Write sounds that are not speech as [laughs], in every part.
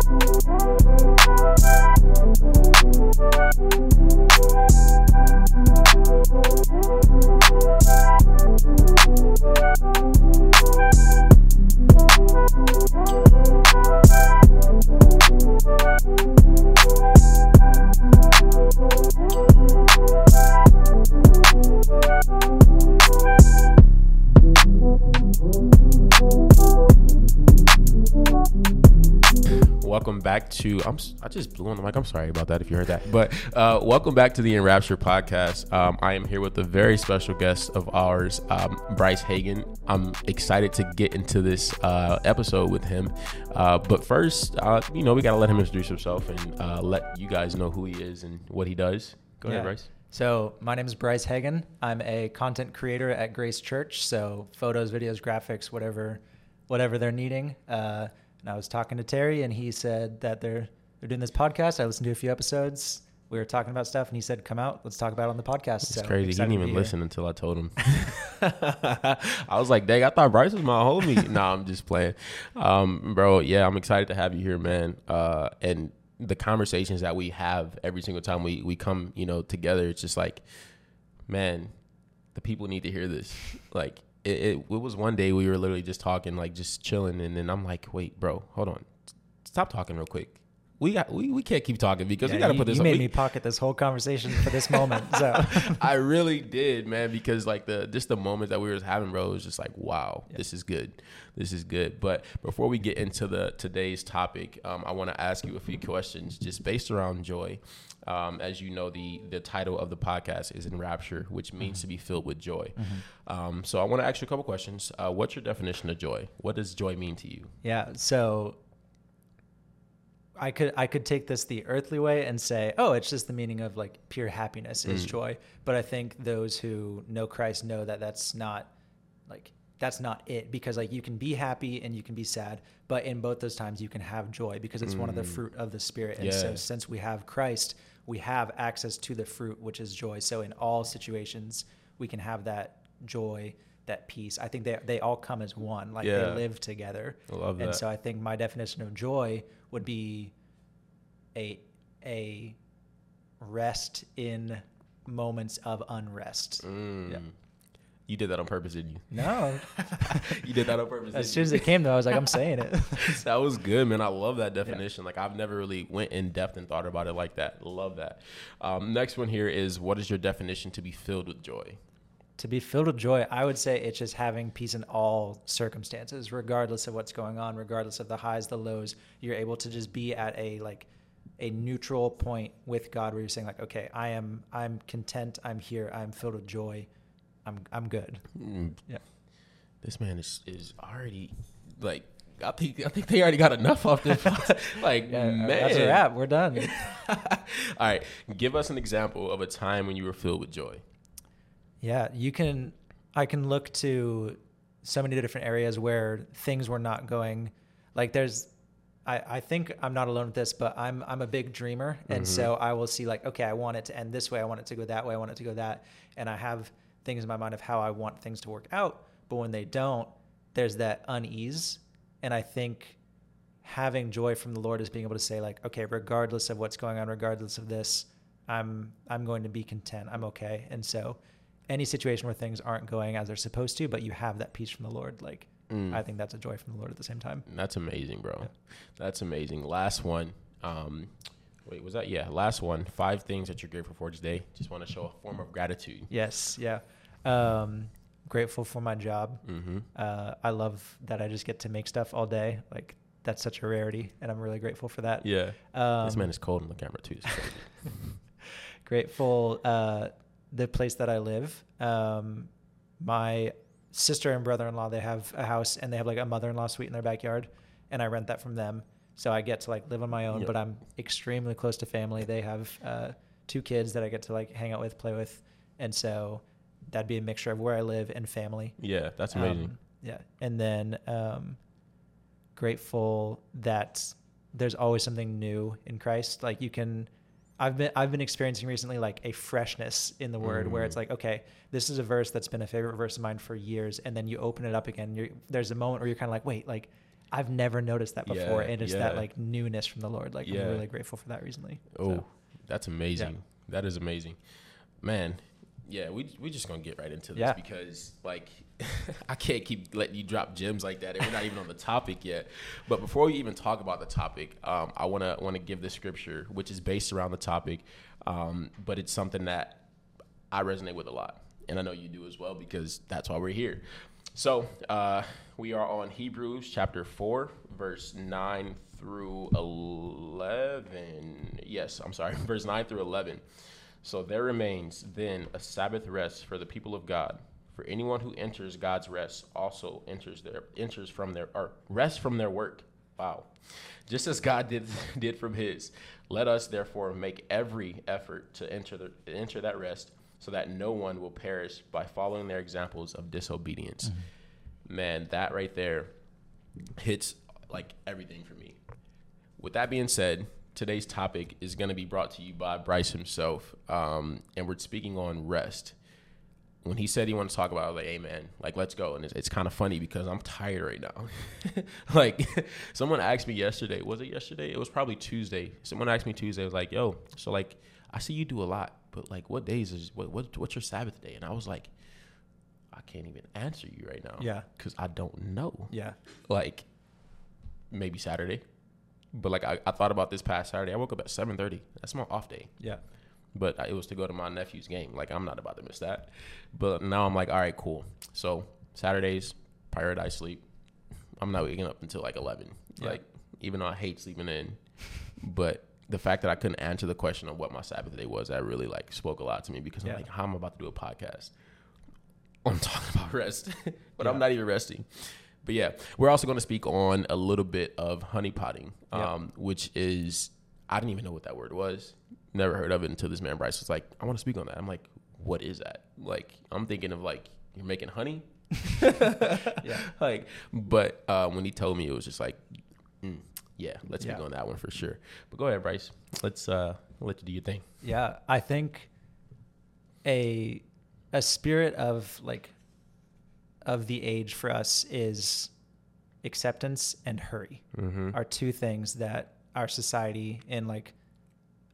welcome back to I'm I just blew on the mic. I'm sorry about that if you heard that. But uh, welcome back to the Enrapture podcast. Um, I am here with a very special guest of ours, um, Bryce Heggen. I'm excited to get into this uh, episode with him. Uh, but first, uh, you know, we got to let him introduce himself and uh, let you guys know who he is and what he does. Go ahead, Bryce. So my name is Bryce Heggen. I'm a content creator at Grace Church. So photos, videos, graphics, whatever, whatever they're needing. Uh, and I was talking to Terry, and he said that they're they're doing this podcast. I listened to a few episodes. We were talking about stuff, and he said, "Come out, let's talk about it on the podcast." It's so crazy. He didn't even listen until I told him. [laughs] [laughs] I was like, dang, I thought Bryce was my homie. [laughs] nah, I'm just playing. Um, bro, yeah, I'm excited to have you here, man. Uh, and the conversations that we have every single time we, we come, you know, together, it's just like, man, the people need to hear this. Like, it, it, it was one day we were literally just talking, like just chilling. And then I'm like, wait, bro, hold on. Stop talking real quick. We got we, we can't keep talking because we got to put this. you made we- me pocket this whole conversation for this moment. So [laughs] I really did, man, because like the just the moment that we were having, bro, it was just like, wow, this is good, this is good. But before we get into the today's topic, um, I want to ask you a few questions just based around joy. Um, as you know, the the title of the podcast is Enrapture, which means to be filled with joy. Um, so I want to ask you a couple questions. Uh, what's your definition of joy? What does joy mean to you? Yeah. So I could I could take this the earthly way and say, oh, it's just the meaning of like pure happiness is mm. joy. But I think those who know Christ know that that's not like that's not it because like you can be happy and you can be sad, but in both those times you can have joy because it's one of the mm. fruit of the spirit. And so since we have Christ, we have access to the fruit which is joy. So in all situations we can have that joy, that peace. I think they they all come as one. Like Yeah. they live together. I love And so I think my definition of joy would be a a rest in moments of unrest. Mm. Yeah. You did that on purpose, didn't you? No. [laughs] you did that on purpose. as soon as it came though, I was like, I'm saying it. [laughs] that was good, man. I love that definition. Like I've never really went in depth and thought about it like that. Love that. Um, next one here is what is your definition to be filled with joy? To be filled with joy, I would say it's just having peace in all circumstances, regardless of what's going on, regardless of the highs, the lows. You're able to just be at a like a neutral point with God where you're saying like, okay, I am I'm content, I'm here, I'm filled with joy. I'm I'm good. Mm, Yeah. This man is is already like I think I think they already got enough off this. [laughs] like Yeah, man, that's a wrap. We're done. [laughs] All right, give us an example of a time when you were filled with joy. Yeah, you can. I can look to so many different areas where things were not going. Like there's, I, I think I'm not alone with this, but I'm I'm a big dreamer, and so mm-hmm. I will see like, okay, I want it to end this way, I want it to go that way, I want it to go that, and I have things in my mind of how I want things to work out. But when they don't, there's that unease, and I think having joy from the Lord is being able to say like, okay, regardless of what's going on, regardless of this, I'm I'm going to be content. I'm okay. And so any situation where things aren't going as they're supposed to, but you have that peace from the Lord, like Mm. I think that's a joy from the Lord at the same time. That's amazing, bro. That's amazing. Last one. Um, wait, was that? Yeah, last one. Five things that you're grateful for today. Just want to show a form of gratitude. Yes, yeah. Um, grateful for my job. Mm-hmm. Uh, I love that I just get to make stuff all day. Like that's such a rarity, and I'm really grateful for that. Yeah. Um, this man is cold on the camera too. [laughs] Grateful uh, the place that I live. Um, my sister and brother-in-law they have a house and they have like a mother-in-law suite in their backyard, and I rent that from them. So I get to like live on my own, Yep. but I'm extremely close to family. They have uh, two kids that I get to like hang out with, play with, and so that'd be a mixture of where I live and family. yeah, that's amazing. Um, yeah, and then um, grateful that there's always something new in Christ. Like you can, I've been I've been experiencing recently like a freshness in the Word where it's Mm. like, okay, this is a verse that's been a favorite verse of mine for years, and then you open it up again. There's a moment where you're kind of like, wait, like I've never noticed that before, Yeah, and it's yeah. that like newness from the Lord. Like Yeah. I'm really grateful for that recently. Oh, So, that's amazing. That is amazing, man. Yeah, we we just gonna get right into this because like [laughs] I can't keep letting you drop gems like that, and we're not even on the topic yet. But before we even talk about the topic, um, I wanna wanna give the scripture, which is based around the topic, um, but it's something that I resonate with a lot, and I know you do as well because that's why we're here. So uh, we are on Hebrews chapter four, verse nine through eleven. Yes, I'm sorry, [laughs] verse nine through eleven. So there remains then a Sabbath rest for the people of God. For anyone who enters God's rest also enters their enters from their or rest from their work. Wow. Just as God did [laughs] did from his. Let us therefore make every effort to enter the enter that rest so that no one will perish by following their examples of disobedience. Man, that right there hits like everything for me. With that being said, today's topic is going to be brought to you by Bryce himself, um, and we're speaking on rest. When he said he wanted to talk about, it, I was like, "Hey, man, like, let's go." And it's, it's kind of funny because I'm tired right now. [laughs] like, [laughs] someone asked me yesterday. Was it yesterday? It was probably Tuesday. Someone asked me Tuesday. Was like, "Yo, so like, I see you do a lot, but like, what days is what, what what's your Sabbath day?" And I was like, "I can't even answer you right now, Yeah. because I don't know." yeah, like maybe Saturday. But like I, I thought about this past Saturday. I woke up at seven thirty. That's my off day. yeah, But it was to go to my nephew's game. Like I'm not about to miss that. But now I'm like, all right, cool. So Saturdays, prioritize sleep. I'm not waking up until like eleven. Yeah. Like even though I hate sleeping in, but the fact that I couldn't answer the question of what my Sabbath day was, that really like spoke a lot to me because Yeah. I'm like, how am I about to do a podcast? [laughs] I'm talking about rest, [laughs] but Yeah. I'm not even resting. But yeah, we're also going to speak on a little bit of honeypotting, um, which is I didn't even know what that word was. Never heard of it until this man Bryce was like, "I want to speak on that." I'm like, "What is that?" Like, I'm thinking of like you're making honey, [laughs] yeah. [laughs] like. But uh, when he told me, it was just like, mm, "Yeah, let's speak Yeah. on that one for sure." But go ahead, Bryce. Let's uh, let you do your thing. Yeah, I think a a spirit of like of the age for us is acceptance and hurry Mm-hmm. are two things that our society and like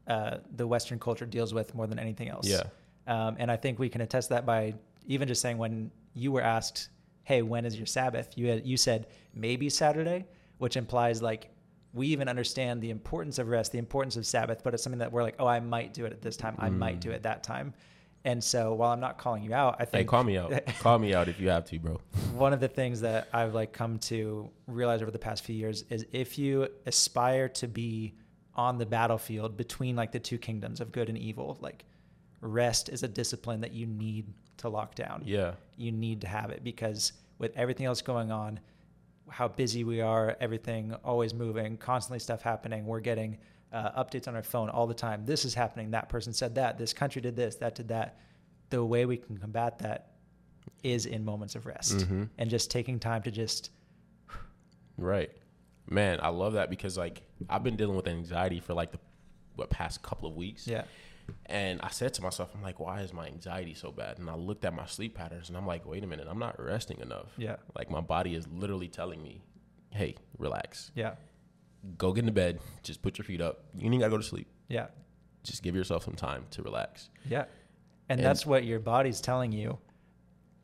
uh, the Western culture deals with more than anything else. Yeah. Um, and I think we can attest that by even just saying when you were asked, "Hey, when is your Sabbath?" You had you said maybe Saturday, which implies like we even understand the importance of rest, the importance of Sabbath, but it's something that we're like, "Oh, I might do it at this time. I might do it that time." And so, while I'm not calling you out, I think Hey, call me out. [laughs] call me out if you have to, bro. one of the things that I've like come to realize over the past few years is if you aspire to be on the battlefield between like the two kingdoms of good and evil, like rest is a discipline that you need to lock down. Yeah. You need to have it because with everything else going on, how busy we are, everything always moving, constantly stuff happening, we're getting uh, updates on our phone all the time. This is happening. That person said that. This country did this. That did that. The way we can combat that is in moments of rest Mhm. and just taking time to just Right. Man, I love that because like I've been dealing with anxiety for like the what past couple of weeks. yeah And I said to myself, I'm like, why is my anxiety so bad? And I looked at my sleep patterns and I'm like, wait a minute, I'm not resting enough. yeah Like my body is literally telling me, hey, relax. yeah Go get into bed. Just put your feet up. You ain't gotta go to sleep. yeah Just give yourself some time to relax. yeah and, And- that's what your body's telling you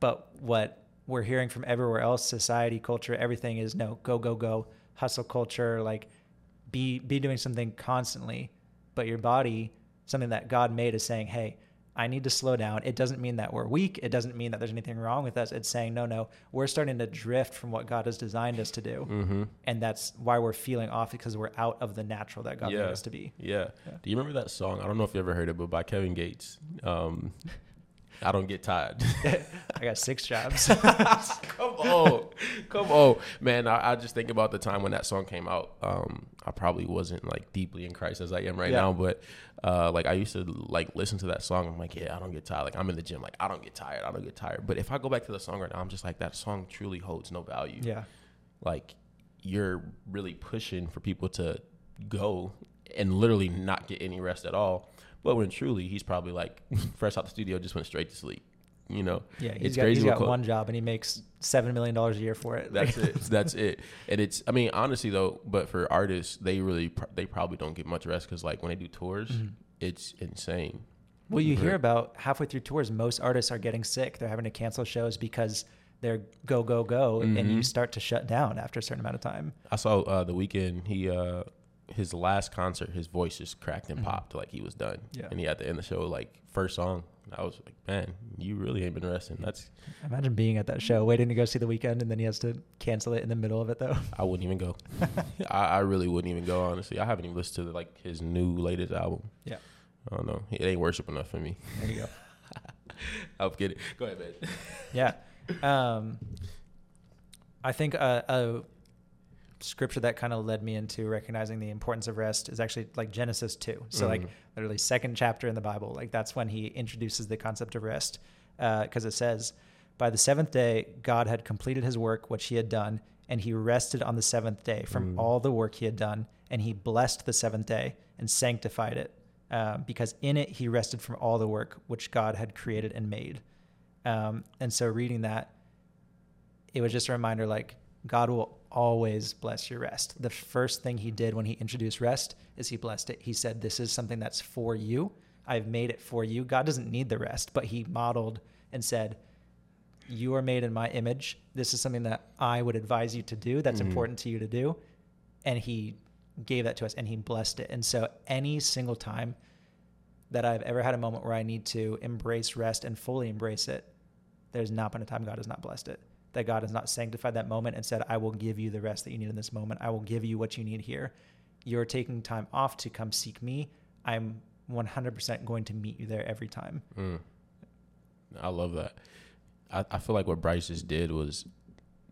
but what we're hearing from everywhere else society culture everything is no go go go hustle culture like be be doing something constantly but your body something that god made is saying hey i need to slow down it doesn't mean that we're weak it doesn't mean that there's anything wrong with us it's saying no no we're starting to drift from what god has designed us to do Mm-hmm. and that's why we're feeling off because we're out of the natural that god Yeah. made us to be Yeah. Yeah. Do you remember that song? I don't know if you ever heard it, but by Kevin Gates. Um, [laughs] I don't get tired. [laughs] i got six jobs [laughs] come [laughs] on, come on, man. I, I just think about the time when that song came out. Um, I probably wasn't like deeply in Christ as I am right Yeah. now, but uh, like I used to like listen to that song. I'm like, yeah, I don't get tired. Like I'm in the gym, like I don't get tired. I don't get tired. But if I go back to the song right now, I'm just like that song truly holds no value. yeah Like you're really pushing for people to go and literally not get any rest at all. But when truly he's probably like [laughs] fresh out the studio, just went straight to sleep. You know, Yeah, he's it's got, crazy he's got one job and he makes seven million dollars a year for it. That's it. [laughs] That's it. And it's. I mean, honestly though, but for artists, they really pr- they probably don't get much rest because like when they do tours, Mhm. it's insane. Well, you hear about halfway through tours, most artists are getting sick. They're having to cancel shows because they're go go go, and you Mhm. start to shut down after a certain amount of time. I saw uh, the Weeknd. He uh, his last concert, his voice just cracked and Mhm. popped like he was done. Yeah. And he had to end the show like first song. I was like, man, you really ain't been resting. That's Imagine being at that show, waiting to go see the Weeknd, and then he has to cancel it in the middle of it, though. I wouldn't even go. [laughs] I, I really wouldn't even go. Honestly, I haven't even listened to like his new latest album. Yeah. I don't know. It ain't worship enough for me. There you go. [laughs] I'm kidding. Go ahead, man. Yeah. Um, I think a, a scripture that kind of led me into recognizing the importance of rest is actually like Genesis 2. So, like, Mhm. literally, second chapter in the Bible. Like, that's when he introduces the concept of rest. Because it says, By the seventh day, God had completed his work, which he had done, and he rested on the seventh day from Mm. all the work he had done. And he blessed the seventh day and sanctified it, um, because in it he rested from all the work which God had created and made. Um, and so reading that, it was just a reminder like God will always bless your rest. The first thing he did when he introduced rest is he blessed it. He said, This is something that's for you. I've made it for you. God doesn't need the rest, but he modeled and said, You are made in my image. This is something that I would advise you to do. That's Mhm. important to you to do. And he gave that to us and he blessed it. And so any single time that I've ever had a moment where I need to embrace rest and fully embrace it, there's not been a time God has not blessed it. That God has not sanctified that moment and said, I will give you the rest that you need in this moment. I will give you what you need here. You're taking time off to come seek me. I'm 100% going to meet you there every time. Mm. I love that. I, I feel like what Bryce just did was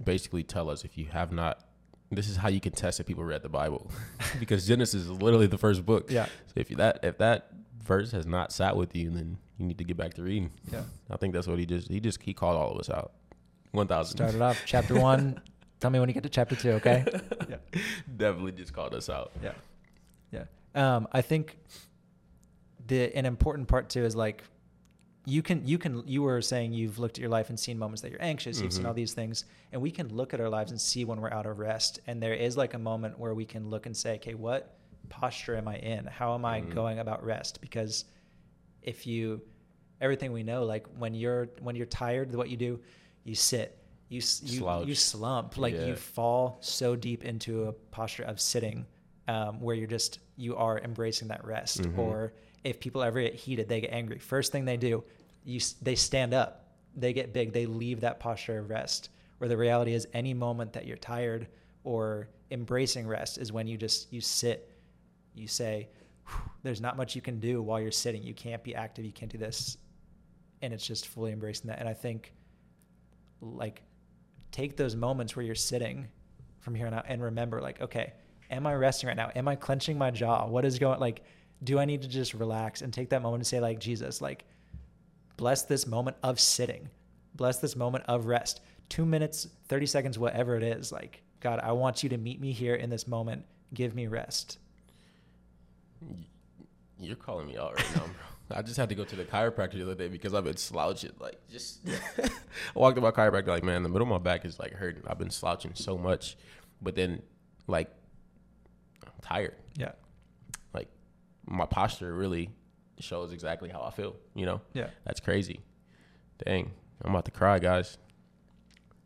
basically tell us if you have not, this is how you can test if people read the Bible, [laughs] because Genesis is literally the first book. Yeah. So if that if that verse has not sat with you, then you need to get back to reading. Yeah. I think that's what he just he just he called all of us out. One thousand. it off chapter one. [laughs] Tell me when you get to chapter two, okay? [laughs] Definitely just called us out. Yeah. Yeah. Um, I think the an important part too is like you can you can you were saying you've looked at your life and seen moments that you're anxious, you've seen Mhm. all these things, and we can look at our lives and see when we're out of rest. And there is like a moment where we can look and say, okay, what posture am I in? How am I Mhm. going about rest? Because if you everything we know, like when you're when you're tired, what you do, you sit. You you, you slump like Yeah. you fall so deep into a posture of sitting um, where you're just you are embracing that rest. Mhm. or if people ever get heated they get angry. First thing they do you they stand up. They get big. They leave that posture of rest. Where the reality is any moment that you're tired or embracing rest is when you just you sit. You say there's not much you can do while you're sitting. You can't be active. You can't do this. And it's just fully embracing that. And i think like take those moments where you're sitting from here on out and remember like okay am i resting right now? Am i clenching my jaw? What is going like do i need to just relax and take that moment and say like jesus like bless this moment of sitting. Bless this moment of rest. Two minutes 30 seconds whatever it is like god i want you to meet me here in this moment. Give me rest. You're calling me out right now, bro. I just had to go to the chiropractor the other day because I've been slouching. Like, just [laughs] I walked to my chiropractor, like, man, the middle of my back is like hurting. I've been slouching so much, but then, like, I'm tired. yeah Like, my posture really shows exactly how I feel. You know, yeah that's crazy. Dang, I'm about to cry, guys.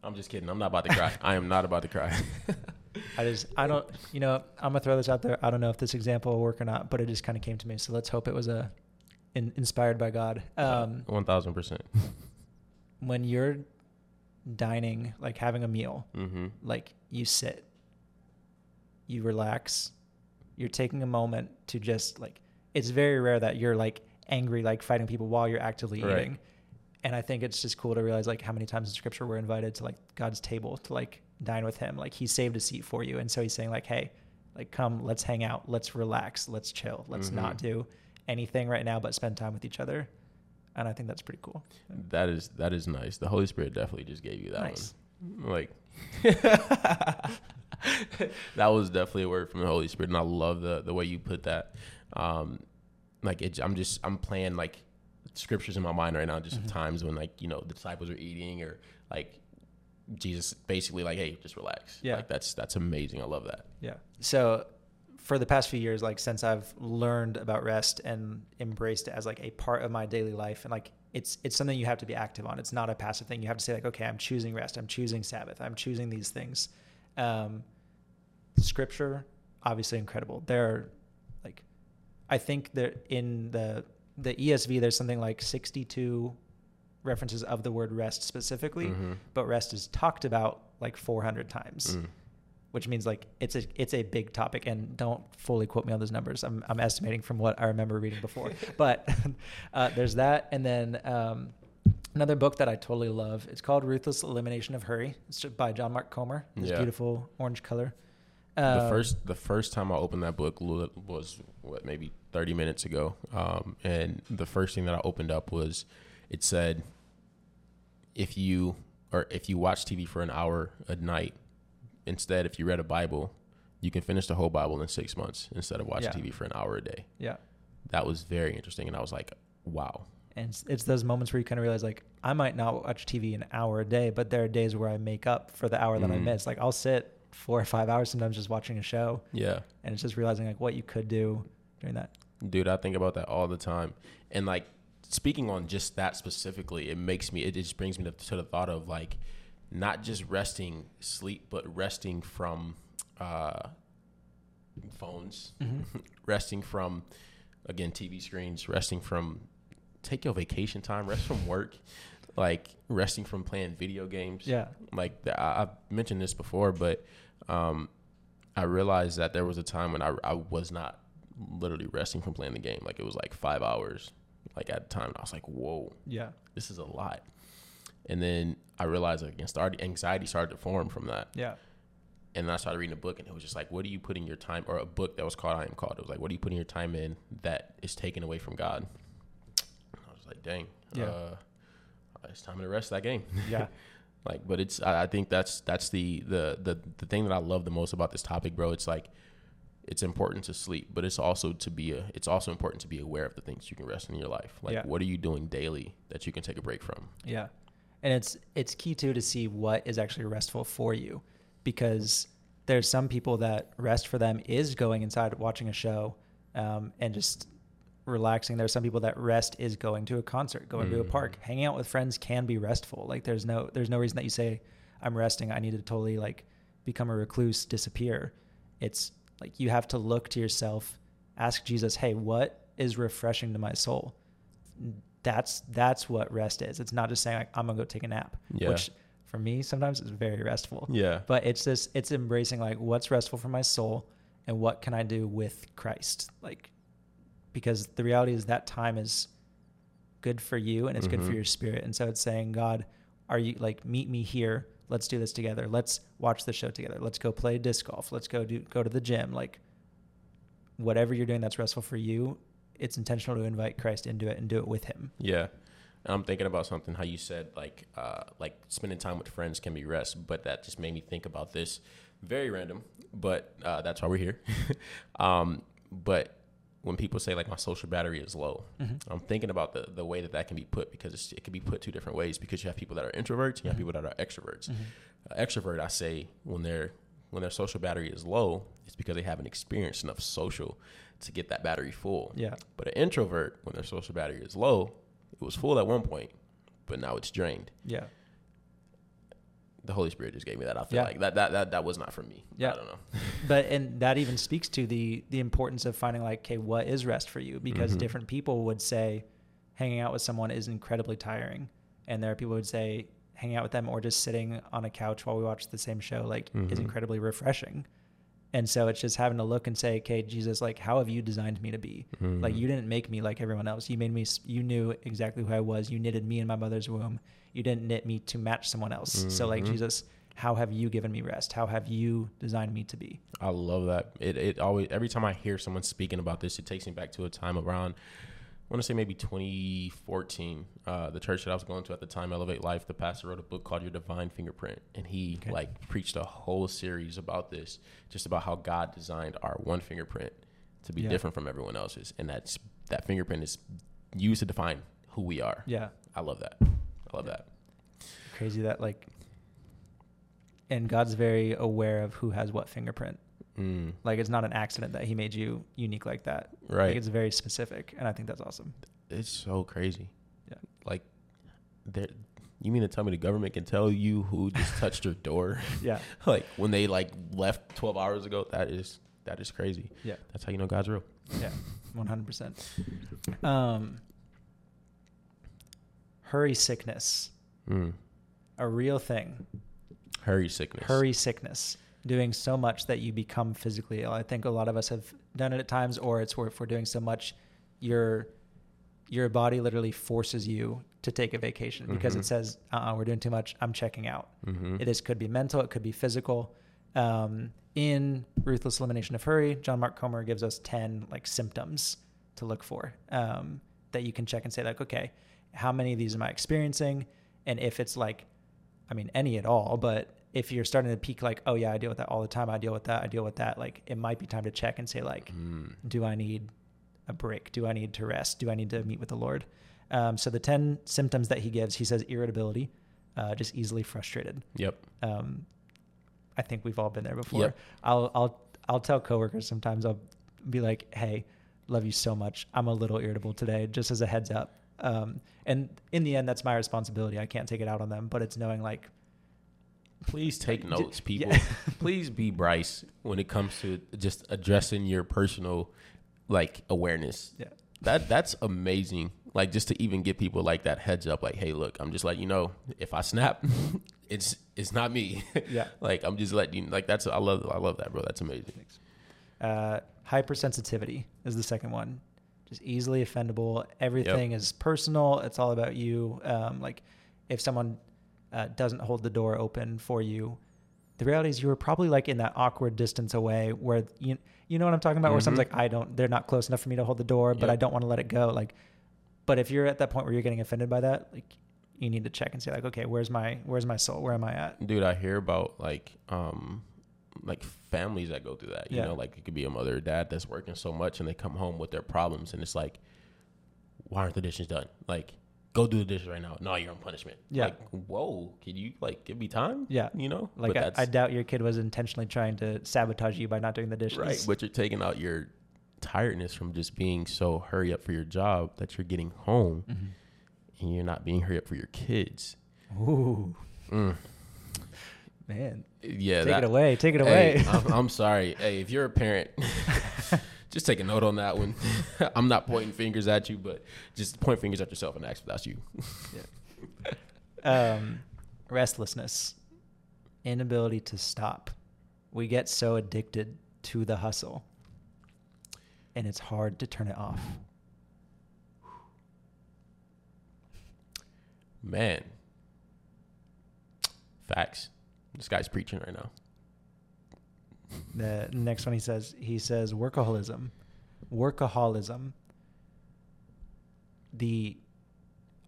I'm just kidding. I'm not about to cry. [laughs] I am not about to cry. [laughs] I just I don't you know I'm gonna throw this out there. I don't know if this example will work or not, but it just kind of came to me. So let's hope it was a in, inspired by God. Um, One thousand percent. when you're dining, like having a meal, Mm-hmm. like you sit, you relax, you're taking a moment to just like. It's very rare that you're like angry, like fighting people while you're actively Right. eating. And I think it's just cool to realize like how many times in scripture we're invited to like God's table to like dine with him. Like he saved a seat for you. And so he's saying like, Hey, like come, let's hang out, let's relax, let's chill. Let's Mhm. not do anything right now but spend time with each other. And I think that's pretty cool. That is that is nice. The Holy Spirit definitely just gave you that Nice. one. Like [laughs] that was definitely a word from the Holy Spirit, and I love the the way you put that. Um, like it, I'm just I'm playing like scriptures in my mind right now, just mm-hmm. times when like you know the disciples are eating or like Jesus basically like, hey, just relax. Yeah, like that's that's amazing. I love that. Yeah. So for the past few years, like since I've learned about rest and embraced it as like a part of my daily life, and like it's it's something you have to be active on. It's not a passive thing. You have to say like, okay, I'm choosing rest. I'm choosing Sabbath. I'm choosing these things. Um, scripture, obviously incredible. There are like, I think there in the the ESV, there's something like 62 references of the word rest specifically, mm-hmm. but rest is talked about like 400 times. Mm which means like it's a it's a big topic and don't fully quote me on those numbers. I'm, I'm estimating from what i remember reading before. [laughs] But [laughs] uh, there's that and then um, another book that i totally love. It's called ruthless elimination of hurry. It's by john mark comer. It's yeah. beautiful orange color. Um, the first the first time i opened that book was what maybe 30 minutes ago. Um, and the first thing that i opened up was it said if you or if you watch tv for an hour a night instead, if you read a Bible, you can finish the whole Bible in six months instead of watching yeah. TV for an hour a day. Yeah. That was very interesting. And I was like, wow. And it's, it's those moments where you kind of realize, like, I might not watch TV an hour a day, but there are days where I make up for the hour that mm. I miss. Like, I'll sit four or five hours sometimes just watching a show. Yeah. And it's just realizing, like, what you could do during that. Dude, I think about that all the time. And, like, speaking on just that specifically, it makes me, it just brings me to, to the thought of, like, not just resting sleep, but resting from uh, phones, mm-hmm. [laughs] resting from again TV screens, resting from take your vacation time, rest from work, like resting from playing video games. Yeah, like I, have mentioned this before, but um, I realized that there was a time when I, I was not literally resting from playing the game. Like it was like five hours. Like at the time, I was like, "Whoa, yeah, this is a lot." And then I realized like anxiety started to form from that. Yeah. And then I started reading a book and it was just like, what are you putting your time or a book that was called I am called. It was like, what are you putting your time in that is taken away from God? And I was like, dang. Yeah. Uh, it's time to rest that game. [laughs] Yeah. like, but it's I, I think that's that's the, the the the thing that I love the most about this topic, bro. It's like it's important to sleep, but it's also to be a it's also important to be aware of the things you can rest in your life. Like yeah. what are you doing daily that you can take a break from? Yeah and it's it's key too to see what is actually restful for you. Because there's some people that rest for them is going inside watching a show um, and just relaxing. There's some people that rest is going to a concert going mm. to a park. Mm. hanging out with friends can be restful. Like there's no there's no reason that you say i'm resting. I need to totally like become a recluse disappear. It's like you have to look to yourself ask jesus hey what is refreshing to my soul that's that's what rest is. It's not just saying like I'm gonna go take a nap, yeah. which for me sometimes is very restful. Yeah. But it's just it's embracing like what's restful for my soul and what can I do with Christ, like because the reality is that time is good for you and it's mm-hmm. good for mm-hmm. your spirit. And so it's saying, God, are you like meet me here? Let's do this together. Let's watch the show together. Let's go play disc golf. Let's go do go to the gym. Like whatever you're doing that's restful for you it's intentional to invite Christ into it and do it with Him. Yeah. I'm thinking about something how you said like uh, like spending time with friends can be rest, but that just made me think about this. Very random, but uh, that's why we're here. [laughs] um, but when people say like my social battery is low, mm-hmm. I'm thinking about the the way that that can be put because it can be put two different ways because you have people that are introverts and you have mm-hmm. people that are extroverts. Mm-hmm. Uh, extrovert, I say when their when their social battery is low, it's because they haven't experienced enough social to get that battery full. Yeah. But an introvert, when their social battery is low, it was full at one point, but now it's drained. Yeah. The Holy Spirit just gave me that. I feel yeah. like that, that that that was not for me. Yeah. I don't know. [laughs] but and that even speaks to the the importance of finding like, okay, what is rest for you? Because mm-hmm. different people would say hanging out with someone is incredibly tiring. And there are people who would say hanging out with them or just sitting on a couch while we watch the same show like mm-hmm. is incredibly refreshing. And so it's just having to look and say, okay, Jesus, like, how have you designed me to be? Mm-hmm. Like, you didn't make me like everyone else. You made me, you knew exactly who I was. You knitted me in my mother's womb. You didn't knit me to match someone else. Mm-hmm. So, like, mm-hmm. Jesus, how have you given me rest? How have you designed me to be? I love that. It, it always, every time I hear someone speaking about this, it takes me back to a time around I want to say maybe 2014. Uh, the church that I was going to at the time, Elevate Life, the pastor wrote a book called Your Divine Fingerprint, and he okay. like preached a whole series about this, just about how God designed our one fingerprint to be yeah. different from everyone else's, and that's that fingerprint is used to define who we are. Yeah. I love that. I love that. Crazy that like and God's very aware of who has what fingerprint. Mm, Like it's not an accident that he made you unique like that. Like right. it's very specific and I think that's awesome. It's so crazy. Yeah. Like, there. You mean to tell me the government can tell you who just touched your door? [laughs] Yeah. [laughs] like when they like left 12 hours ago? That is that is crazy. Yeah. That's how you know God's real. Yeah. One hundred percent. Um hurry sickness. Mm. A real thing. Hurry sickness. hurry sickness doing so much that you become physically ill. I think a lot of us have done it at times or it's where if we're doing so much your your body literally forces you to take a vacation because Mhm. it says uh-uh, we're doing too much. I'm checking out. Mm-hmm. it is could be mental it could be physical. Um, in ruthless elimination of hurry john mark comer gives us 10 like symptoms to look for um, that you can check and say like okay how many of these am i experiencing? And if it's like i mean any at all but if you're starting to peak like oh yeah i deal with that all the time i deal with that i deal with that like it might be time to check and say like Mm. do I need a break? Do I need to rest? Do I need to meet with the Lord? Um, so the 10 symptoms that he gives, he says irritability, uh, just easily frustrated. Yep. Um, I think we've all been there before. Yep. I'll, I'll, I'll tell coworkers sometimes I'll be like, Hey, love you so much. I'm a little irritable today, just as a heads up. Um, and in the end, that's my responsibility. I can't take it out on them, but it's knowing like, Please take notes, people. yeah. [laughs] Please be Bryce when it comes to just addressing your personal like awareness. yeah, That that's amazing. Like just to even give people like that heads up, like, hey, look, I'm just letting you know if I snap, [laughs] it's it's not me. [laughs] yeah. like I'm just letting you like that's I love I love that, bro. That's amazing. Uh, hypersensitivity is the second one. Just easily offendable. Everything is personal. It's all about you. Um, like if someone uh, doesn't hold the door open for you, the reality is you were probably like in that awkward distance away where you you know what I'm talking about. Where someone's like, I don't, they're not close enough for me to hold the door, but Yep. I don't want to let it go. Like, but if you're at that point where you're getting offended by that, like you need to check and say like, okay, where's my where's my soul? Where am I at? Dude, I hear about like um like families that go through that. You Yeah. know, like it could be a mother or dad that's working so much and they come home with their problems and it's like, why aren't the dishes done? Like, go do the dishes right now. No, you're on punishment. Yeah. Like, whoa, can you like give me time? Yeah. You know? Like I, I doubt your kid was intentionally trying to sabotage you by not doing the dishes. right. But you're taking out your tiredness from just being so hurry up for your job that you're getting home Mhm. and you're not being hurry up for your kids. Ooh, Mm. man. Yeah. take that, it away. Take it Hey, away. I'm, I'm [laughs] sorry. Hey, if you're a parent, [laughs] just take a note on that one. [laughs] I'm not pointing fingers at you, but just point fingers at yourself and ask if that's you. um, restlessness, inability to stop. We get so addicted to the hustle, and it's hard to turn it off. Man, facts. This guy's preaching right now. The next one he says he says workaholism, workaholism. The,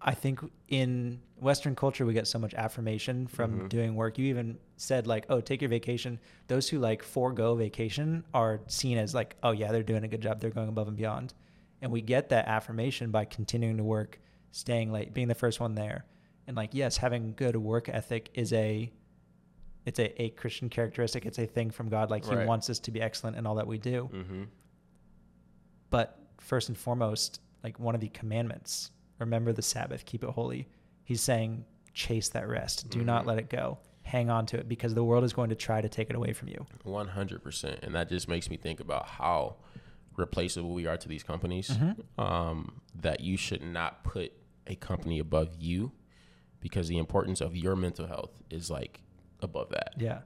I think in Western culture we get so much affirmation from Mhm. doing work. You even said like, "Oh, take your vacation." Those who like forego vacation are seen as like, "Oh yeah, they're doing a good job. They're going above and beyond," and we get that affirmation by continuing to work, staying late, being the first one there, and like, yes, having good work ethic is a it's a, a Christian characteristic. It's a thing from God. Like He wants us to be excellent in all that we do. Mm-hmm. But first and foremost, like one of the commandments, remember the Sabbath, keep it holy. He's saying, chase that rest. Do not Mhm. let it go. Hang on to it because the world is going to try to take it away from you. One hundred percent, and that just makes me think about how replaceable we are to these companies. Mhm. Um, that you should not put a company above you, because the importance of your mental health is like above that. Yeah.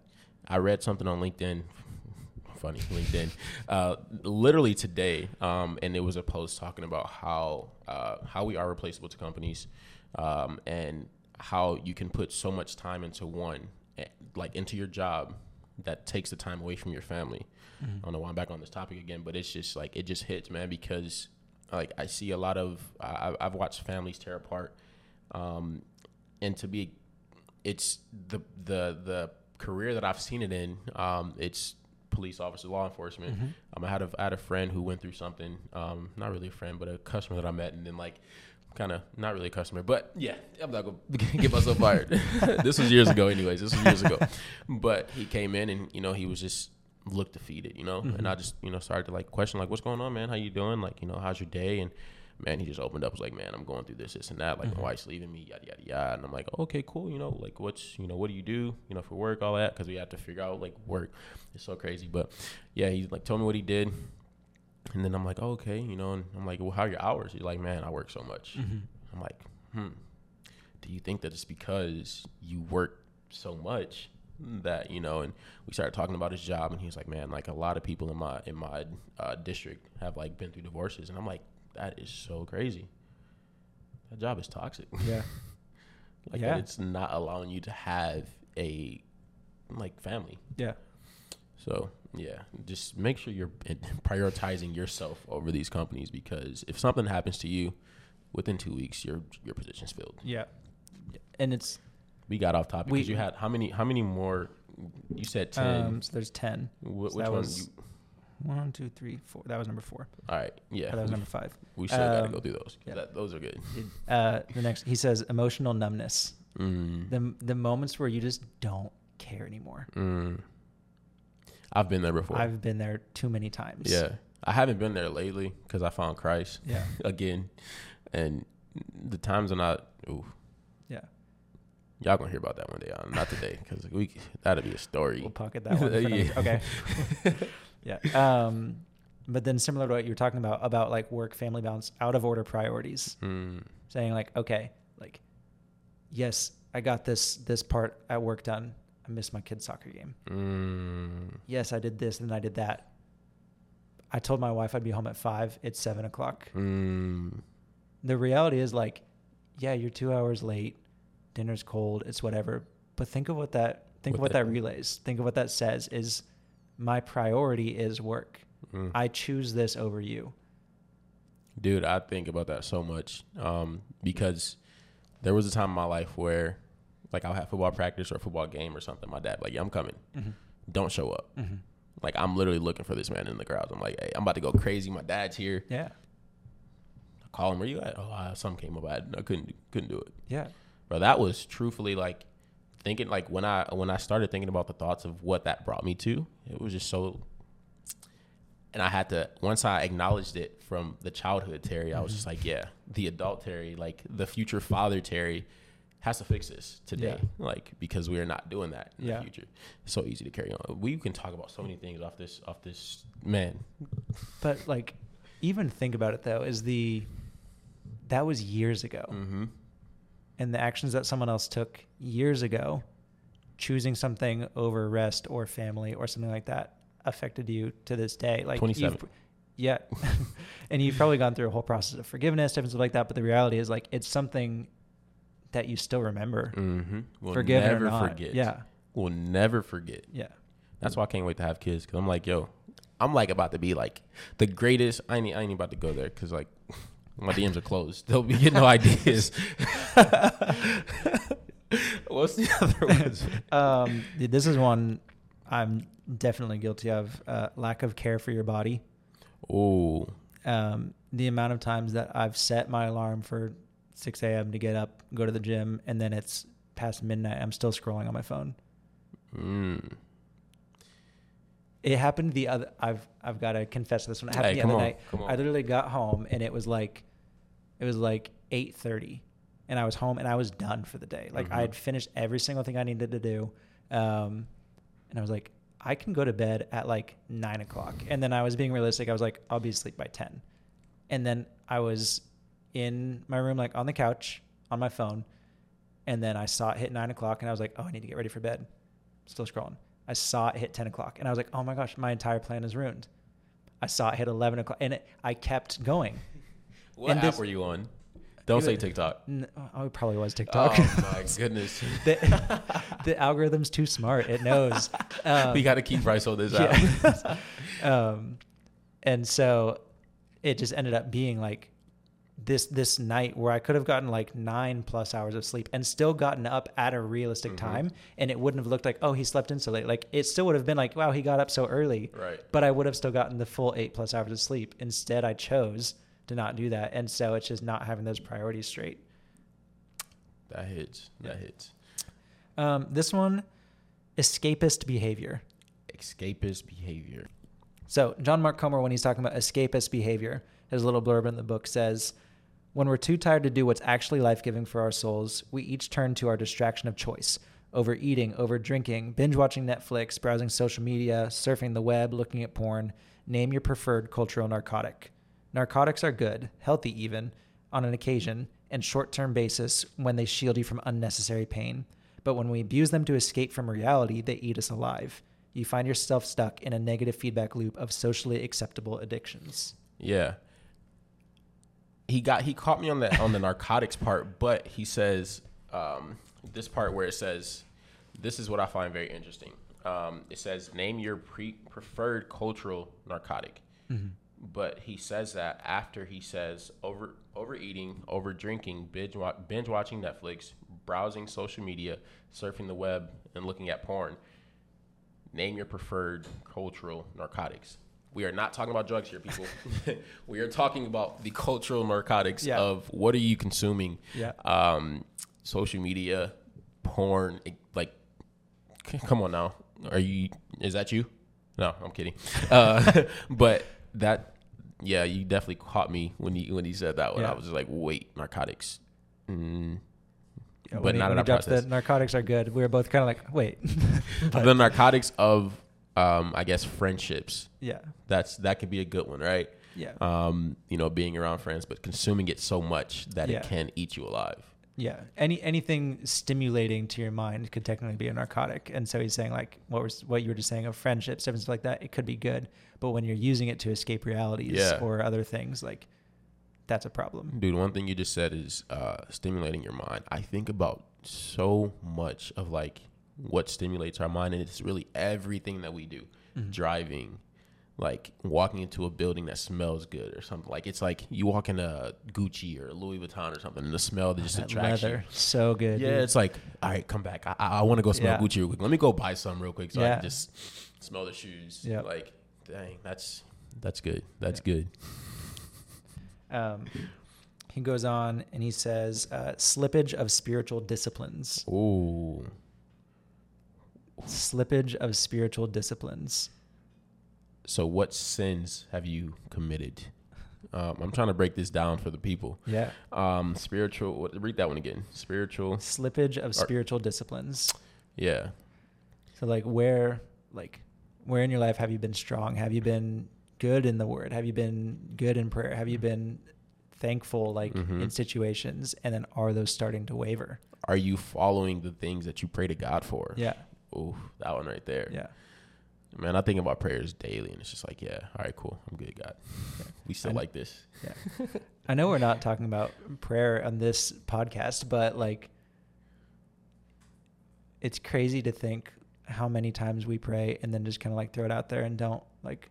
I read something on LinkedIn. [laughs] Funny LinkedIn, uh, literally today, um, and it was a post talking about how uh, how we are replaceable to companies, um, and how you can put so much time into one, eh, like into your job, that takes the time away from your family. I don't know why I'm back on this topic again, but it's just like it just hits, man, because like I see a lot of I, I've watched families tear apart, um, and to be, it's the the the career that I've seen it in. Um, it's police officers, law enforcement. Mm-hmm. Um, I had a I had a friend who went through something. Um, not really a friend, but a customer that I met, and then like kind of not really a customer, but yeah, I'm not gonna [laughs] get myself fired. [laughs] this was years ago, anyways. This was years ago, [laughs] but he came in and you know he was just looked defeated, you know, and I just you know started to like question like, what's going on, man? How you doing? Like, you know, how's your day? And man, he just opened up, was like, man, I'm going through this, this, and that. Like, my wife's leaving me, yada yada yada. And I'm like, okay, cool. You know, like, what's you know, what do you do? You know, for work, all that, because we have to figure out like work. It's so crazy, but yeah, he like told me what he did. And then I'm like, oh, okay, you know, and I'm like, well, how are your hours? He's like, man, I work so much. I'm like, hmm. Do you think that it's because you work so much that you know? And we started talking about his job, and he was like, man, like a lot of people in my in my uh, district have like been through divorces, and I'm like, that is so crazy. That job is toxic. Yeah. [laughs] like Yeah. it's not allowing you to have a like family. Yeah. So yeah, just make sure you're prioritizing yourself over these companies because if something happens to you within two weeks, your your position's filled. Yeah. And it's We got off topic because you had how many how many more? You said ten. um so there's ten. Wh- so which one? was- You, One, two, three, four. That was number four. all right, yeah, that was number five. we still got to um, go through those. 'cause yeah. That, those are good. Uh, the next, he says, emotional numbness. Mm, The the moments where you just don't care anymore. mm. I've been there before. I've been there too many times. yeah, I haven't been there lately because I found Christ Yeah. [laughs] again, and the times are not, ooh, Yeah. y'all gonna hear about that one day. Uh, not today because we that'll be a story. We'll pocket that one. for [laughs] Yeah. Okay. [laughs] yeah. Um, but then similar to what you were talking about, about like work, family balance, out of order priorities, Mm, saying like, okay, like, yes, I got this, this part at work done. I missed my kid's soccer game. mm, Yes, I did this and I did that. I told my wife I'd be home at five. It's seven o'clock. mm, The reality is like, yeah, you're two hours late. Dinner's cold. It's whatever. But think of what that think of What what that- that relays. Think of what that says is my priority is work. mm. I choose this over you. Dude, I think about that so much um, because there was a time in my life where, like, I'll have football practice or a football game or something. My dad, like, yeah, I'm coming. Don't show up. Mm-hmm. Like, I'm literally looking for this man in the crowd. I'm like, hey, I'm about to go crazy. My dad's here. Yeah. I call him. Where you at? Oh, uh, something came up. I, I couldn't couldn't do it. Yeah. Bro, that was truthfully like thinking. Like when I when I started thinking about the thoughts of what that brought me to, it was just so. And I had to once I acknowledged it from the childhood Terry, I was just like, yeah, the adult Terry, like the future father Terry, has to fix this today, like because we are not doing that in Yeah. the future. It's so easy to carry on. We can talk about so many things off this off this man. But like even think about it though, is the that was years ago. Mm-hmm. And the actions that someone else took years ago, choosing something over rest or family or something like that, affected you to this day. Like 27. yeah, [laughs] and you've probably gone through a whole process of forgiveness, different stuff like that. But the reality is, like, it's something that you still remember, Mm-hmm. We'll forgive it or never not. forget. Yeah, We'll never forget. yeah, That's why I can't wait to have kids because I'm like, yo, I'm like about to be like the greatest. I ain't, I ain't about to go there because like [laughs] my DMs are closed. They'll be getting no [laughs] ideas. [laughs] What's the other ones? um, this is one I'm definitely guilty of: uh, lack of care for your body. Oh, um, the amount of times that I've set my alarm for 6 a.m. to get up, go to the gym, and then it's past midnight. I'm still scrolling on my phone. mm. It happened the other. I've I've got to confess this one. It happened Hey, the other on, night. come on. I literally got home and it was like, it was like 8:30, and I was home and I was done for the day. Like Mhm. I had finished every single thing I needed to do, um, and I was like, I can go to bed at like nine o'clock. And then I was being realistic. I was like, I'll be asleep by ten. And then I was in my room, like on the couch on my phone, and then I saw it hit nine o'clock, and I was like, oh, I need to get ready for bed. Still scrolling. I saw it hit 10 o'clock and I was like, oh my gosh, my entire plan is ruined. I saw it hit 11 o'clock and it, I kept going. What And app this- were you on? Don't say TikTok. N- Oh, it probably was TikTok. Oh my [laughs] goodness. the, [laughs] the algorithm's too smart. It knows. [laughs] Um, we got to keep Bryce on this app. yeah. um, and so it just ended up being like this this night where I could have gotten like nine plus hours of sleep and still gotten up at a realistic Mm-hmm. time, and it wouldn't have looked like oh he slept in so late. Like it still would have been like wow he got up so early, Right. but I would have still gotten the full eight plus hours of sleep. Instead, I chose to not do that, and so it's just not having those priorities straight. That hits. That hits. Um, this one, escapist behavior. Escapist behavior. So John Mark Comer, when he's talking about escapist behavior, his little blurb in the book says, "When we're too tired to do what's actually life-giving for our souls, we each turn to our distraction of choice: overeating, over drinking, binge watching Netflix, browsing social media, surfing the web, looking at porn. Name your preferred cultural narcotic. Narcotics are good, healthy even, on an occasion and short-term basis when they shield you from unnecessary pain. But when we abuse them to escape from reality, they eat us alive." You find yourself stuck in a negative feedback loop of socially acceptable addictions. Yeah. He got he caught me on the on the [laughs] narcotics part, but he says um, this part where it says, "This is what I find very interesting." Um, it says, "Name your pre- preferred cultural narcotic," but he says that after he says over overeating, over drinking, binge wa- binge watching Netflix, browsing social media, surfing the web, and looking at porn. Name your preferred cultural narcotics. We are not talking about drugs here, people. [laughs] we are talking about the cultural narcotics Yeah. of what are you consuming? Yeah. Um, social media, porn, like, come on now. Are you? Is that you? No, I'm kidding. Uh, [laughs] but that, yeah, you definitely caught me when he when he said that one. Yeah. I was just like, wait, narcotics. Mm. Yeah, But he- not in our process. The narcotics are good. We were both kind of like, wait. [laughs] The narcotics of, um, I guess, friendships. yeah. That's that could be a good one, right? Yeah. Um, you know, being around friends, but consuming it so much that Yeah. it can eat you alive. Yeah. Any anything stimulating to your mind could technically be a narcotic. And so he's saying like what was what you were just saying of friendships, different stuff like that, it could be good. But when you're using it to escape realities Yeah. or other things, like that's a problem. Dude, one thing you just said is uh, stimulating your mind. I think about so much of like what stimulates our mind, and it's really everything that we do. Mm-hmm. Driving, like walking into a building that smells good or something. Like it's like you walk in a Gucci or Louis Vuitton or something, and the smell that just That attracts you. so good. Yeah, dude. it's like, all right, come back. I, I, I want to go smell Yeah. Gucci real quick. Let me go buy some real quick so I can just smell the shoes. Yeah. Like, dang, that's that's good. That's good. Um, he goes on and he says, uh, slippage of spiritual disciplines. Ooh, Slippage of spiritual disciplines. So what sins have you committed? Um, I'm trying to break this down for the people. Yeah. Um, spiritual. What, read that one again. Spiritual. Slippage of spiritual disciplines. Yeah. So like where like where in your life have you been strong? Have you been good in the word? Have you been good in prayer? Have you been thankful like Mhm. in situations? And then are those starting to waver? Are you following the things that you pray to God for? Yeah. Ooh, that one right there. Yeah. Man, I think about prayers daily, and it's just like, yeah, all right, cool. I'm good, God. We still I- like this. Yeah. I know we're not talking about prayer on this podcast, but like it's crazy to think how many times we pray and then just kind of like throw it out there and don't like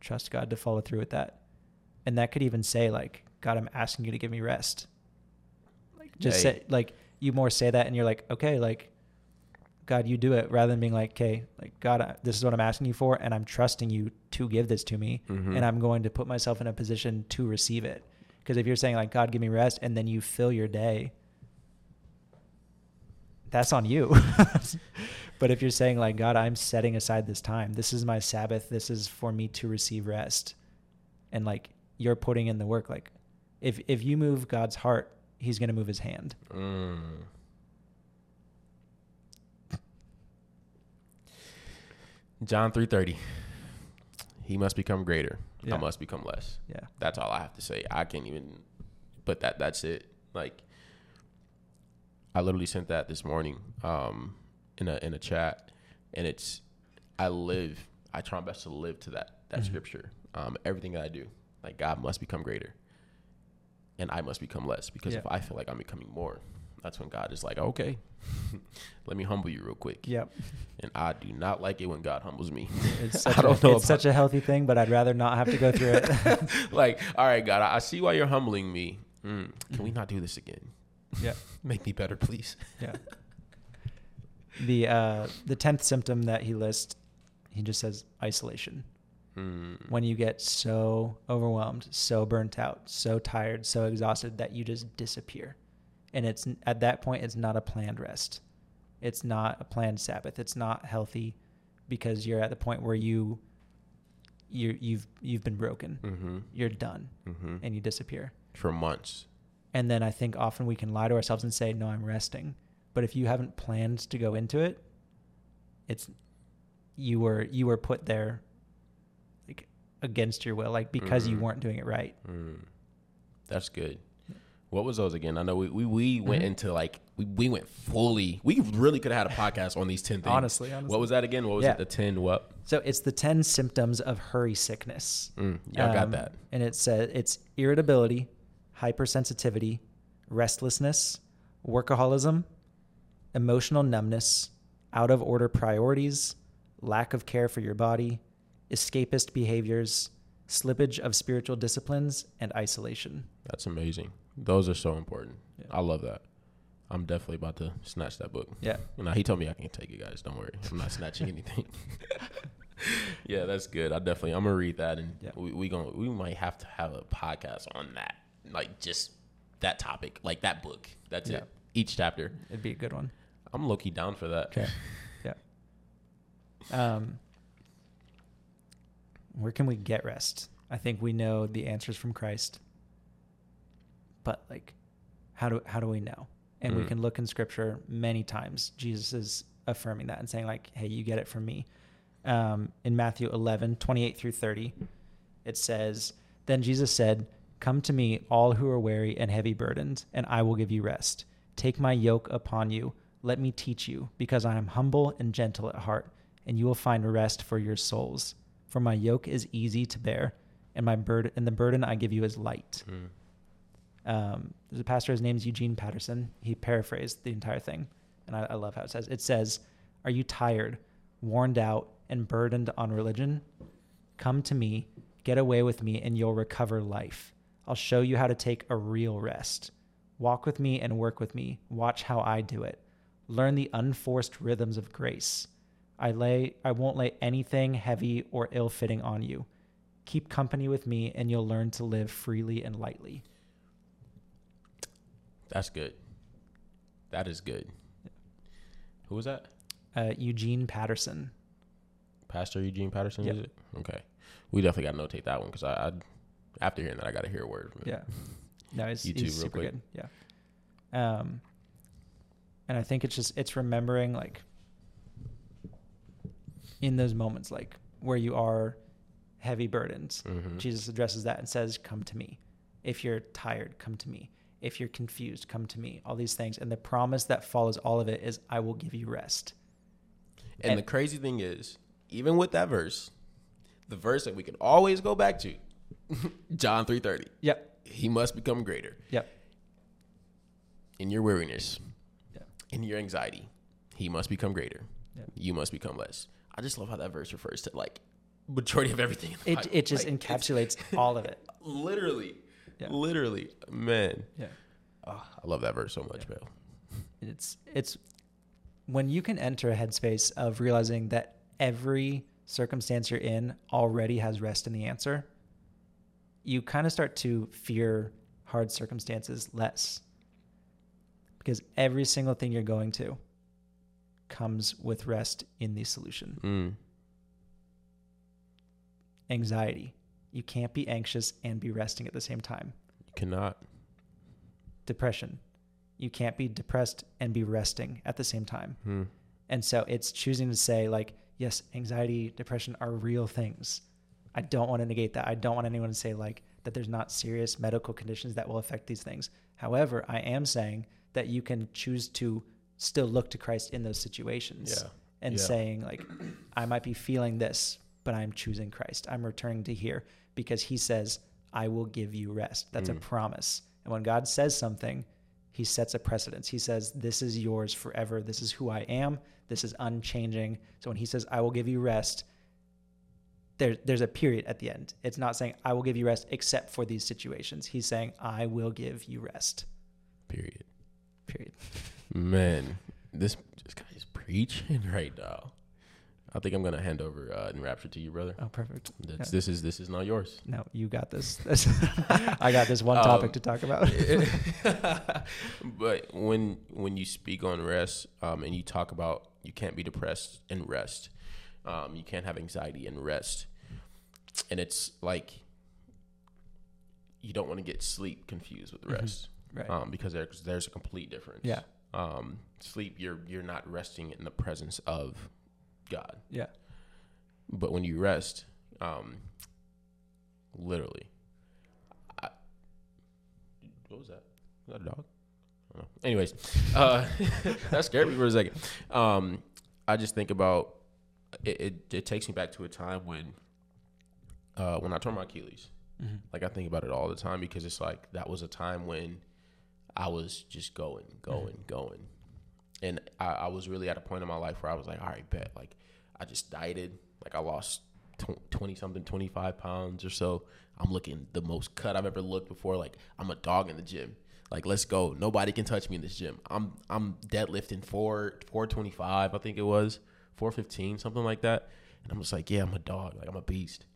trust God to follow through with that. And that could even say like, God, I'm asking you to give me rest. Like just Hey. say like you more say that and you're like, okay, like God, you do it rather than being like, okay, like God, I- this is what I'm asking you for, and I'm trusting you to give this to me, Mhm. and I'm going to put myself in a position to receive it. Because if you're saying like, God, give me rest, and then you fill your day, that's on you. [laughs] but if you're saying like, God, I'm setting aside this time, this is my Sabbath, this is for me to receive rest, and like you're putting in the work, like if if you move God's heart, He's going to move His hand. Mm. John 3:30. He must become greater. Yeah. I must become less. Yeah. That's all I have to say. I can't even but that that's it. Like I literally sent that this morning um in a in a chat and it's I live I try my best to live to that that Mhm. scripture. Um everything that I do. Like God must become greater. And I must become less because Yeah. if I feel like I'm becoming more, that's when God is like, "Okay. [laughs] let me humble you real quick." Yep. And I do not like it when God humbles me. It's [laughs] I such, a, don't know it's such a healthy thing, but I'd rather not have to go through it. [laughs] like, all right, God, I I see why you're humbling me, Mm. Can we not do this again? Yeah. Make me better, please. Yeah. the uh, the tenth symptom that he lists, he just says isolation. Mm. When you get so overwhelmed, so burnt out, so tired, so exhausted that you just disappear, and it's at that point it's not a planned rest, it's not a planned Sabbath, it's not healthy, because you're at the point where you you you've you've been broken, Mm-hmm. you're done, Mm-hmm. and you disappear. For months. And then I think often we can lie to ourselves and say, "No, I'm resting." But if you haven't planned to go into it, it's you were you were put there like against your will, like because you Mhm. weren't doing it right. Mm. That's good. What was those again? I know we we, we went Mhm. into like we, we went fully. We really could have had a podcast on these ten things. Honestly, honestly. What was that again? What was Yeah. it? The ten what? So it's the ten symptoms of hurry sickness. Mm, got Um, that. And it says it's irritability, hypersensitivity, restlessness, workaholism, emotional numbness, out of order priorities, lack of care for your body, escapist behaviors, slippage of spiritual disciplines, and isolation. That's amazing. Those are so important. Yeah. I love that. I'm definitely about to snatch that book. Yeah. No, he told me I can take it, guys. Don't worry. I'm not snatching anything. [laughs] [laughs] yeah, that's good. I definitely I'm gonna read that, and Yeah. we we gonna we might have to have a podcast on that, like just that topic, like that book. That's Yeah. it. Each chapter. It'd be a good one. I'm low key down for that. Okay. yeah. Um, where can we get rest? I think we know the answers from Christ, but like, how do how do we know? And we Mm. can look in Scripture many times. Jesus is affirming that and saying like, "Hey, you get it from me." Um, in Matthew 11, 28 through 30, it says, Then Jesus said, Come to me, all who are weary and heavy burdened, and I will give you rest. Take my yoke upon you. Let me teach you, because I am humble and gentle at heart, and you will find rest for your souls. For my yoke is easy to bear, and my burden and the burden I give you is light. Mm. Um, there's a pastor, his name's Eugene Patterson. He paraphrased the entire thing, and I, I love how it says. It says, "Are you tired, worn out, and burdened on religion? Come to me, get away with me, and you'll recover life. I'll show you how to take a real rest. Walk with me and work with me. Watch how I do it. Learn the unforced rhythms of grace. I lay, I won't lay anything heavy or ill-fitting on you. Keep company with me, and you'll learn to live freely and lightly." That's good. That is good. Who was that? uh, Eugene Patterson. Pastor Eugene Patterson, Yep. is it? Okay. We definitely got to notate that one because I, I, after hearing that, I got to hear a word from him. Yeah. No, he's, YouTube he's real super quick. good. Yeah. Um, and I think it's just it's remembering like in those moments like where you are heavy burdens. Mhm. Jesus addresses that and says, "Come to me. If you're tired, come to me. If you're confused, come to me." All these things, and the promise that follows all of it is, "I will give you rest." And, And- the crazy thing is, even with that verse, the verse that we can always go back to, [laughs] John three thirty, Yep. he must become greater Yep. in your weariness, Yep. in your anxiety. He must become greater. Yep. You must become less. I just love how that verse refers to like majority of everything. In the It Bible. it just Like, encapsulates all of it. [laughs] literally, Yeah. literally, man. Yeah. Oh, I love that verse so much, Yeah. man. it's it's when you can enter a headspace of realizing that every circumstance you're in already has rest in the answer you kind of start to fear hard circumstances less because every single thing you're going to comes with rest in the solution Mm. anxiety you can't be anxious and be resting at the same time You cannot. depression you can't be depressed and be resting at the same time Hmm. And so it's choosing to say, like, yes, anxiety, depression are real things. I don't want to negate that. I don't want anyone to say, like, that there's not serious medical conditions that will affect these things. However, I am saying that you can choose to still look to Christ in those situations Yeah. and Yeah. saying, like, [clears throat] I might be feeling this, but I'm choosing Christ. I'm returning to here because he says, I will give you rest. That's a Mm. promise. And when God says something, he sets a precedence. He says, This is yours forever. This is who I am. This is unchanging. So when he says, I will give you rest, there, there's a period at the end. It's not saying I will give you rest except for these situations. He's saying I will give you rest. Period. Period. [laughs] Man, this this guy is preaching right now. I think I'm gonna hand over uh, Enraptured to you, brother. Oh, perfect. That's, Yeah. This is this is not yours. No, you got this. This- [laughs] I got this one topic Um, to talk about. [laughs] [laughs] but when when you speak on rest um, and you talk about you can't be depressed and rest, um, you can't have anxiety and rest, and it's like you don't want to get sleep confused with Mhm. rest right. um, because there's there's a complete difference. yeah. Um, sleep, you're you're not resting in the presence of God. Yeah. But when you rest, um, literally, I, what was that? Was that a dog? I don't know. Anyways, uh, [laughs] that scared me for a second. Um, I just think about it, it. It takes me back to a time when, uh, when I tore my Achilles. Mhm. Like I think about it all the time because it's like that was a time when I was just going, going, going, and I, I was really at a point in my life where I was like, all right, bet. Like I just dieted. Like I lost twenty something, twenty five pounds or so. I'm looking the most cut I've ever looked before. Like I'm a dog in the gym. Like let's go. Nobody can touch me in this gym. I'm I'm deadlifting four four twenty five. I think it was four fifteen, something like that. And I'm just like, yeah, I'm a dog. Like I'm a beast.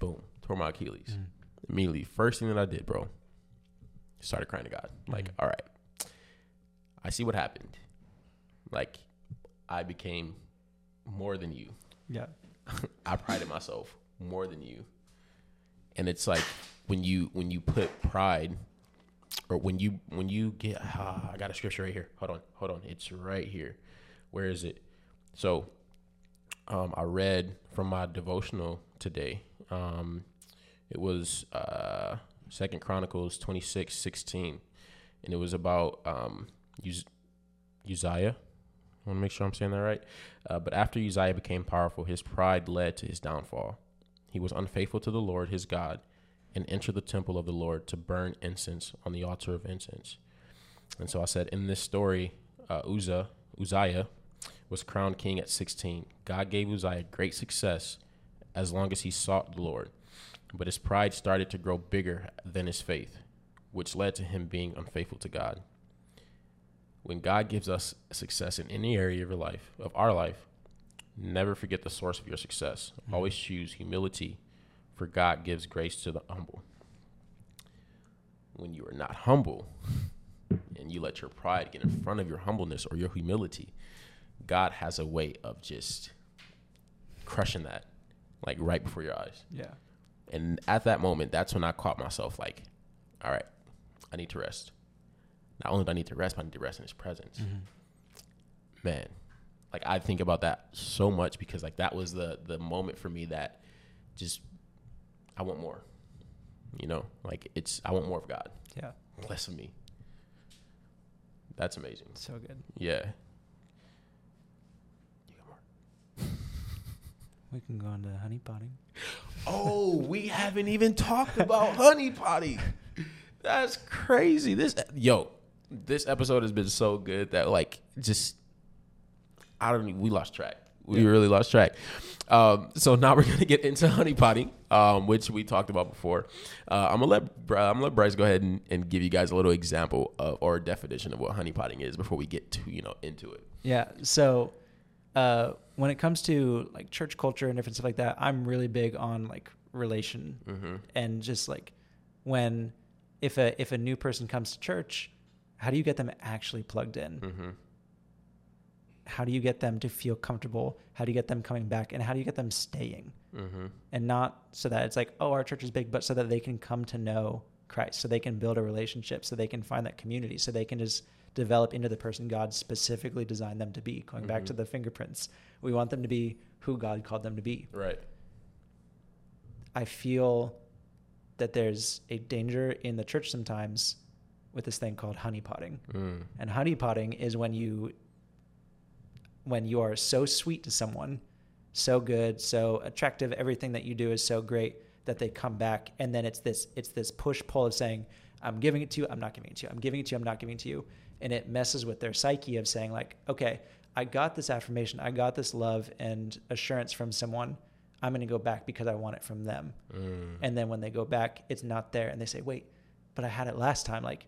Boom, tore my Achilles Mhm. immediately. First thing that I did, bro, started crying to God. Like, Mhm. all right, I see what happened. Like, I became more than you. Yeah. [laughs] I prided myself more than you. And it's like when you when you put pride or when you when you get ah, I got a scripture right here. Hold on, hold on. It's right here. Where is it? So um, I read from my devotional today. Um, it was uh, Second Chronicles 26, 16. And it was about um, Uz- Uzziah. I want to make sure I'm saying that right. Uh, but after Uzziah became powerful, his pride led to his downfall. He was unfaithful to the Lord his God and entered the temple of the Lord to burn incense on the altar of incense. And so I said, in this story, uh, Uzzah, Uzziah was crowned king at 16. God gave Uzziah great success as long as he sought the Lord. But his pride started to grow bigger than his faith, which led to him being unfaithful to God. When God gives us success in any area of your life, of our life, never forget the source of your success. Mhm. Always choose humility, for God gives grace to the humble. When you are not humble and you let your pride get in front of your humbleness or your humility, God has a way of just crushing that, like right before your eyes. Yeah. And at that moment, that's when I caught myself like, all right, I need to rest. Not only do I need to rest, but I need to rest in his presence. Mm-hmm. Man, like I think about that so much because like that was the the moment for me that just I want more. You know, like it's I want more of God. Yeah. Less of me. That's amazing. So good. Yeah. You got more. We can go into honeypotting. Oh, we haven't even talked about honey potty. [laughs] That's crazy. This yo, this episode has been so good that like just I don't we lost track. We Yeah. really lost track. Um, so now [laughs] we're gonna get into honeypotting, um, which we talked about before. Uh, I'm gonna let I'm gonna let Bryce go ahead and, and give you guys a little example of, or definition of what honeypotting is before we get to you know into it. Yeah. So uh, when it comes to like church culture and different stuff like that, I'm really big on like relation Mm-hmm. and just like when if a if a new person comes to church, how do you get them actually plugged in? Mm-hmm. How do you get them to feel comfortable? How do you get them coming back? And how do you get them staying? Mm-hmm. And not so that it's like, oh, our church is big, but so that they can come to know Christ, so they can build a relationship, so they can find that community, so they can just develop into the person God specifically designed them to be. Going back to the fingerprints, we want them to be who God called them to be. Right. I feel that there's a danger in the church sometimes with this thing called honeypotting. Mm. And honeypotting is when you when you are so sweet to someone, so good, so attractive, everything that you do is so great that they come back and then it's this it's this push pull of saying, I'm giving it to you, I'm not giving it to you, I'm giving it to you, I'm not giving it to you. And it messes with their psyche of saying, like, okay, I got this affirmation, I got this love and assurance from someone. I'm going to go back because I want it from them. Mm. And then when they go back, it's not there. And they say, wait, but I had it last time. Like,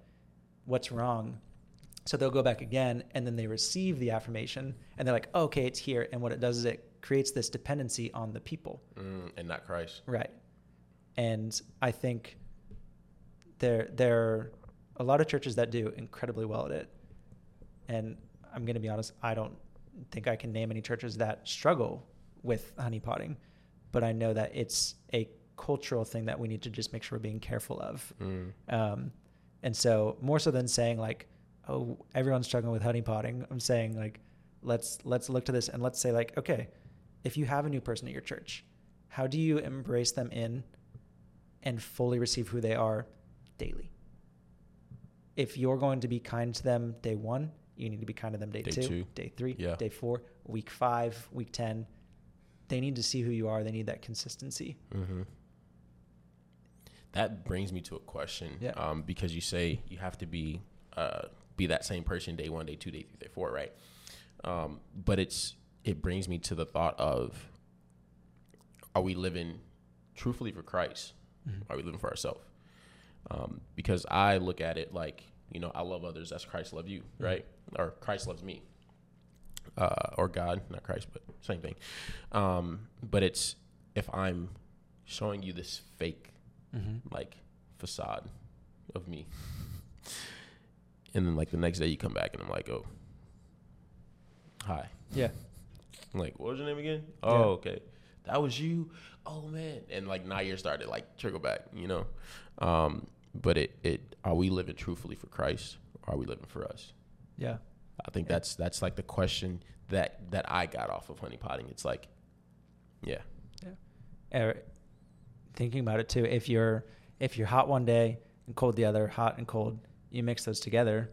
what's wrong? So they'll go back again and then they receive the affirmation and they're like, oh, okay, it's here. And what it does is it creates this dependency on the people. Mm, and not Christ. Right. And I think there there are a lot of churches that do incredibly well at it. And I'm going to be honest, I don't think I can name any churches that struggle with honeypotting, but I know that it's a cultural thing that we need to just make sure we're being careful of. Mm. Um, and so more so than saying like, oh, everyone's struggling with honeypotting, I'm saying like, let's let's look to this and let's say like, okay, if you have a new person at your church, how do you embrace them in and fully receive who they are daily? If you're going to be kind to them day one, you need to be kind to them day, Day two, two. day three, Yeah. day four, week five, week 10. They need to see who you are. They need that consistency. hmm That brings me to a question. Yeah. Um, because you say you have to be uh, be that same person day one, day two, day three, day four, right? Um, but it's it brings me to the thought of are we living truthfully for Christ? Mhm. Are we living for ourselves? Um, because I look at it like, you know, I love others as Christ loved you, Mm-hmm. right? Or Christ loves me. Uh, or God, not Christ, but same thing. Um, but it's if I'm showing you this fake Mm-hmm. like facade of me. And then like the next day you come back and I'm like, oh, hi. Yeah. I'm like, what was your name again? Oh, Yeah. okay. That was you. Oh man. And like now you're started like trickle back, you know. Um, but it it are we living truthfully for Christ or are we living for us? Yeah. I think Yeah. that's that's like the question that that I got off of honeypotting. It's like, yeah. Er, thinking about it too, if you're if you're hot one day and cold the other, hot and cold, you mix those together,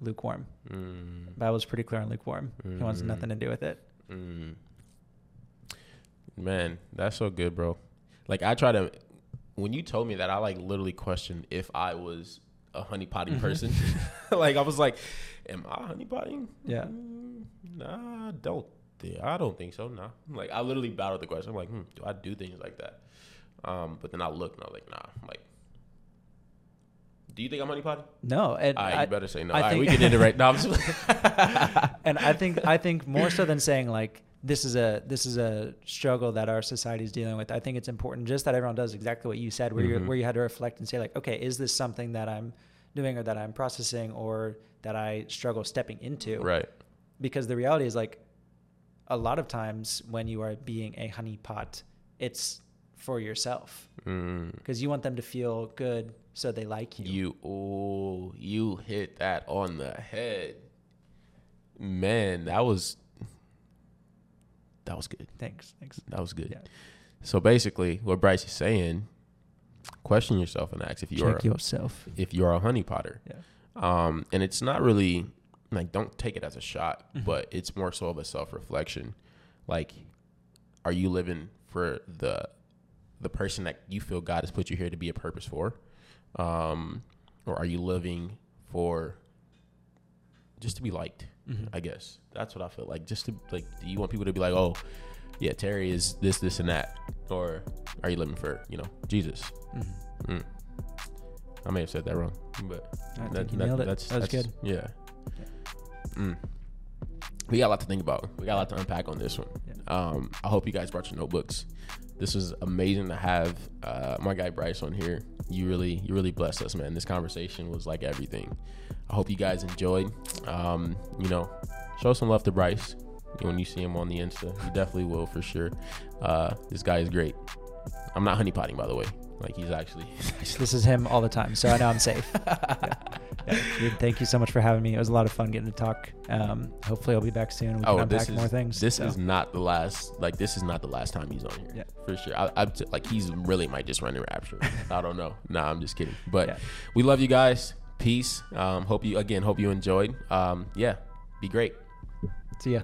lukewarm. Mm, Bible's pretty clear on lukewarm. He wants Mhm. nothing to do with it. mm. Man, that's so good, bro. Like I try to when you told me that I like literally questioned if I was a honeypotting Mhm. person. [laughs] [laughs] like I was like, Am I honeypotting? Yeah. Mm, nah, I don't think I don't think so. Nah. Like I literally battled the question. I'm like, hmm, do I do things like that? Um, but then I looked and I was like, nah. I'm like, do you think I'm honeypotting? No, and right, I, you better say no. I right, we can end it right [laughs] now. [laughs] And I think I think more so than saying like this is a this is a struggle that our society is dealing with. I think it's important just that everyone does exactly what you said, where you Mhm. where you had to reflect and say like, okay, is this something that I'm doing or that I'm processing or that I struggle stepping into? right. Because the reality is like a lot of times when you are being a honeypot, it's for yourself Mm. because you want them to feel good so they like you. You oh, you hit that on the head. Man, that was that was good. Thanks. Thanks. That was good. Yeah. So basically, what Bryce is saying, question yourself and ask if you are yourself. if you are a honey potter. Yeah. Um, and it's not really like don't take it as a shot, Mhm. [laughs] but it's more so of a self reflection. Like, are you living for the the person that you feel God has put you here to be a purpose for, um, or are you living for just to be liked? Mhm. I guess that's what I feel like. Just to like, do you want people to be like, oh, yeah, Terry is this, this, and that, or are you living for you know Jesus? Mhm. Mm. I may have said that wrong, but I think you nailed it. That's, That that's- good. Yeah. Mm. We got a lot to think about. We got a lot to unpack on this one. Yeah. Um, I hope you guys brought your notebooks. This was amazing to have uh, my guy Bryce on here. You really, you really blessed us, man. This conversation was like everything. I hope you guys enjoyed. Um, you know, show some love to Bryce when you see him on the Insta. You definitely will for sure. Uh, this guy is great. I'm not honeypotting, by the way. Like he's actually. This is him all the time, so I know I'm safe. [laughs] yeah. Yeah. Dude, thank you so much for having me. It was a lot of fun getting to talk. Um, hopefully, I'll be back soon. We can Oh, unpack this is more things. This so. is not the last. Like this is not the last time he's on here. Yeah. for sure. I, I like he's really might just run the rapture. [laughs] I don't know. Nah, I'm just kidding. But Yeah. we love you guys. Peace. Um, hope you again. Hope you enjoyed. Um, yeah, be great. See ya.